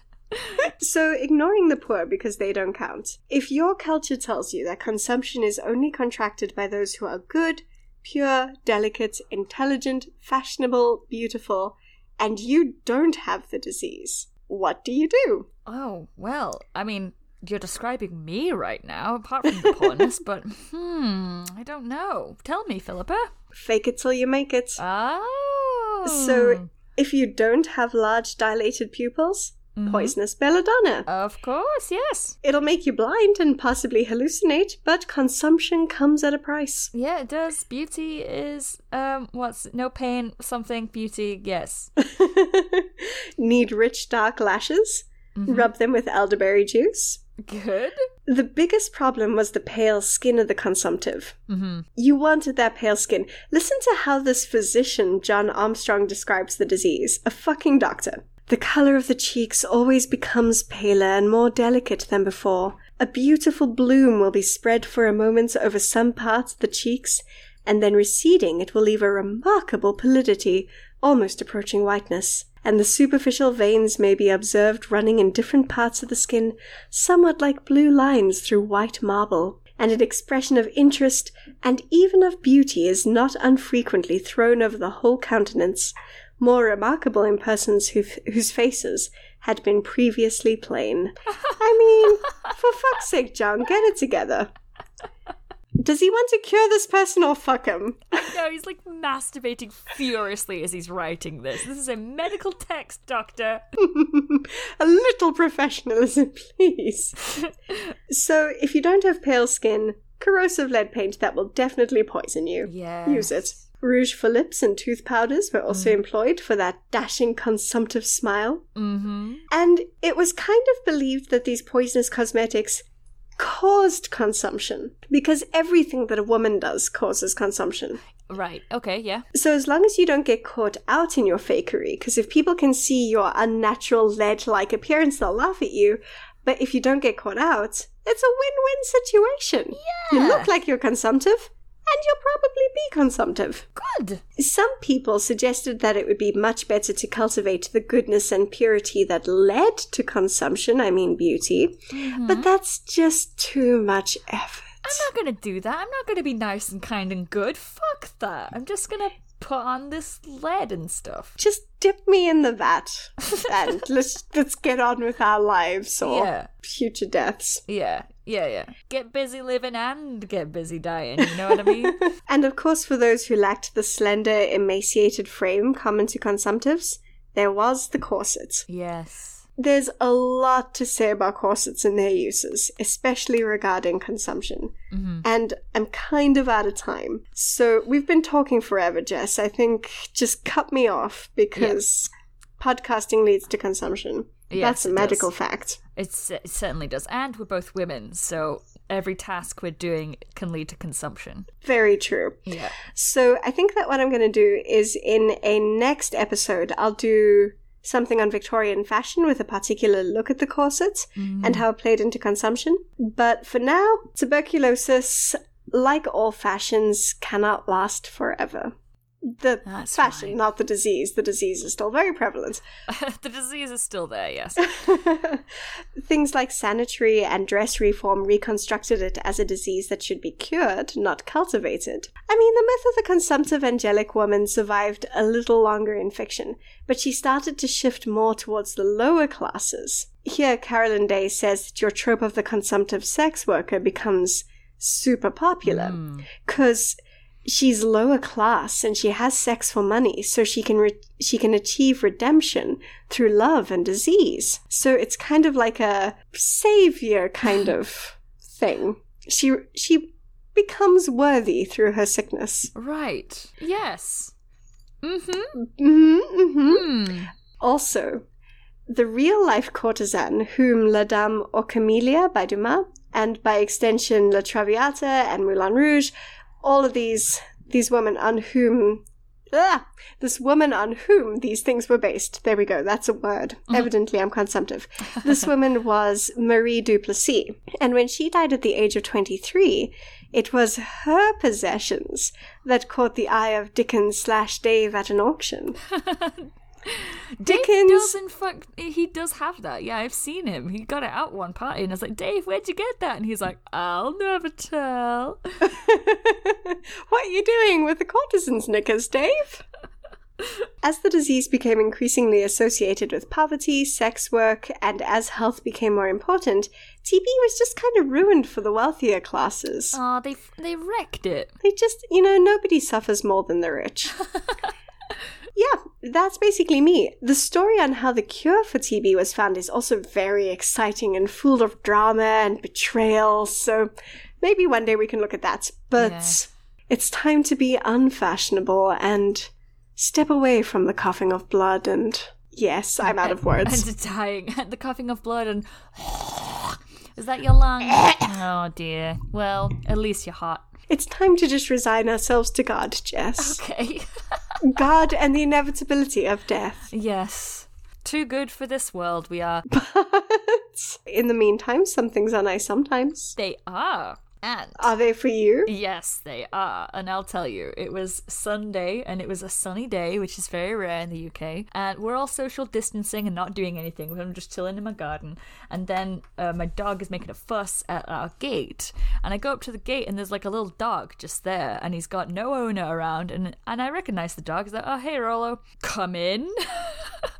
So, ignoring the poor because they don't count. If your culture tells you that consumption is only contracted by those who are good, pure, delicate, intelligent, fashionable, beautiful, and you don't have the disease, what do you do? Oh, well, I mean, you're describing me right now, apart from the poorness, but hmm, I don't know. Tell me, Philippa. Fake it till you make it. Oh. So, if you don't have large dilated pupils, poisonous belladonna. Of course, yes. It'll make you blind and possibly hallucinate, but consumption comes at a price. Yeah, it does. Beauty is, um, what's, no pain, something, beauty, yes. Need rich dark lashes? Rub them with elderberry juice. Good. The biggest problem was the pale skin of the consumptive. Mm-hmm. You wanted that pale skin. Listen to how this physician, John Armstrong, describes the disease. A fucking doctor. The color of the cheeks always becomes paler and more delicate than before. A beautiful bloom will be spread for a moment over some parts of the cheeks, and then receding it will leave a remarkable pallidity, almost approaching whiteness. And the superficial veins may be observed running in different parts of the skin, somewhat like blue lines through white marble. And an expression of interest and even of beauty is not unfrequently thrown over the whole countenance, more remarkable in persons who, whose faces had been previously plain. I mean, for fuck's sake, John, get it together. Does he want to cure this person or fuck him? No, he's like masturbating furiously as he's writing this. This is a medical text, Doctor. a little professionalism, please. so, if you don't have pale skin, corrosive lead paint that will definitely poison you. Yes. Use it. Rouge for lips and tooth powders were also employed for that dashing consumptive smile. Mm-hmm. And it was kind of believed that these poisonous cosmetics caused consumption because everything that a woman does causes consumption. Right. Okay. Yeah. So as long as you don't get caught out in your fakery, because if people can see your unnatural lead-like appearance, they'll laugh at you. But if you don't get caught out, it's a win-win situation. Yeah. You look like you're consumptive, and you'll probably be consumptive. Good. Some people suggested that it would be much better to cultivate the goodness and purity that led to consumption, I mean beauty, mm-hmm. but that's just too much effort. I'm not gonna do that. I'm not gonna be nice and kind and good. Fuck that. I'm just gonna put on this lead and stuff. Just dip me in the vat and let's let's get on with our lives or Yeah. future deaths. Yeah. Yeah. Yeah. Get busy living and get busy dying. You know what I mean? And of course, for those who lacked the slender, emaciated frame common to consumptives, there was the corset. yes. There's a lot to say about corsets and their uses, especially regarding consumption. Mm-hmm. And I'm kind of out of time. So we've been talking forever, Jess. I think just cut me off because podcasting leads to consumption. Yes, That's a it medical does. fact. It's, it certainly does. And we're both women, so every task we're doing can lead to consumption. Very true. Yeah. So I think that what I'm going to do is in a next episode, I'll do something on Victorian fashion with a particular look at the corset mm-hmm. and how it played into consumption. But for now, tuberculosis, like all fashions, cannot last forever. The That's fashion, fine. not the disease. The disease is still very prevalent. the disease is still there, yes. Things like sanitary and dress reform reconstructed it as a disease that should be cured, not cultivated. I mean, the myth of the consumptive angelic woman survived a little longer in fiction, but she started to shift more towards the lower classes. Here, Carolyn Day says that your trope of the consumptive sex worker becomes super popular hmm. because she's lower class and she has sex for money so she can re- she can achieve redemption through love and disease so it's kind of like a savior kind of thing she she becomes worthy through her sickness Right. Yes. Mm-hmm. hmm hmm Hmm. Also, the real life courtesan whom La Dame aux Camélias by Dumas, and by extension La Traviata and Moulin Rouge, all of these these women on whom ah, this woman on whom these things were based. There we go, that's a word. Evidently I'm consumptive. This woman was Marie Duplessis, and when she died at the age of 23, it was her possessions that caught the eye of Dickens slash Dave at an auction. Dave Dickens. does in fact he does have that. Yeah, I've seen him. He got it out one party and I was like, Dave, where'd you get that? And he's like, I'll never tell. what are you doing with the courtesan's knickers, Dave? As the disease became increasingly associated with poverty, sex work, and as health became more important, TB was just kind of ruined for the wealthier classes. Aw, they they wrecked it. They just, you know, nobody suffers more than the rich. yeah, that's basically me. The story on how the cure for TB was found is also very exciting and full of drama and betrayal, so maybe one day we can look at that. But Yeah. it's time to be unfashionable and step away from the coughing of blood and. Yes, I'm out of words. And dying. the coughing of blood and Is that your lung? oh dear. Well, at least you're hot. It's time to just resign ourselves to God, Jess. Okay. God and the inevitability of death. yes. Too good for this world we are. But in the meantime, some things are nice sometimes. They are. And Are they for you? Yes, they are. And I'll tell you, it was Sunday and it was a sunny day, which is very rare in the UK. And we're all social distancing and not doing anything. I'm just chilling in my garden. And then uh, my dog is making a fuss at our gate. And I go up to the gate and there's like a little dog just there. And he's got no owner around. And, and I recognize the dog. He's like, oh, hey, Rollo, come in.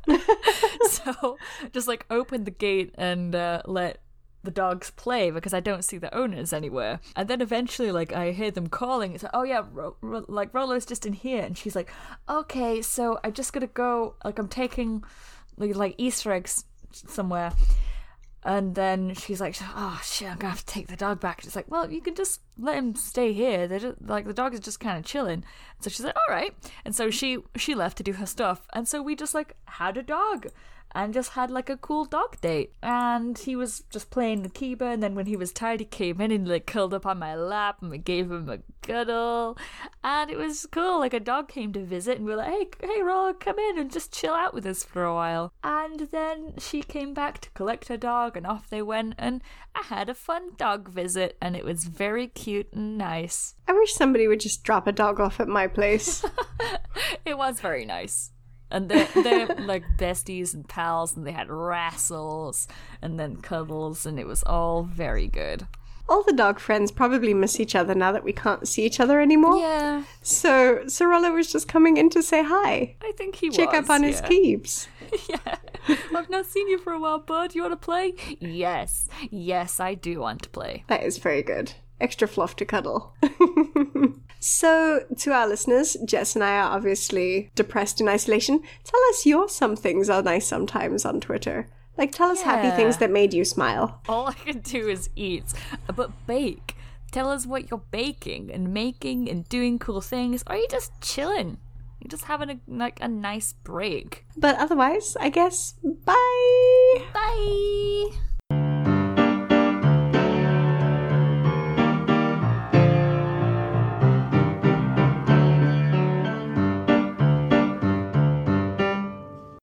so just like open the gate and uh, let the dogs play because I don't see the owners anywhere. And then eventually, like, I hear them calling. It's like, oh yeah, Ro- Ro- like Rollo's just in here, and she's like, okay, so I'm just gonna go. Like, I'm taking like, Easter eggs somewhere. And then she's like, "Oh shit, I'm gonna have to take the dog back." And it's like, "Well, you can just let him stay here. They're just, like the dog is just kind of chilling." So she's like, "All right." And so she she left to do her stuff, and so we just like had a dog, and just had like a cool dog date. And he was just playing the Kiba, and then when he was tired, he came in and like curled up on my lap, and we gave him a cuddle, and it was cool. Like a dog came to visit, and we were like, "Hey, hey, Rollo, come in and just chill out with us for a while." And then she came back to collect her dog, and off they went, and I had a fun dog visit, and it was very cute and nice. I wish somebody would just drop a dog off at my place. It was very nice. And they're, they're like besties and pals, and they had wrestles and then cuddles, and it was all very good. All the dog friends probably miss each other now that we can't see each other anymore. Yeah, So Sorella was just coming in to say hi. I think he was. Check was. up on his yeah. keeps. yeah. I've not seen you for a while, bud. You want to play? Yes. Yes, I do want to play. That is very good. Extra fluff to cuddle. so, to our listeners, Jess and I are obviously depressed in isolation. Tell us your some things are nice sometimes on Twitter. Like, tell us happy things that made you smile. All I can do is eat, but bake. Tell us what you're baking and making and doing cool things, or are you just chilling? You're just having a like a nice break. But otherwise, I guess, bye! Bye.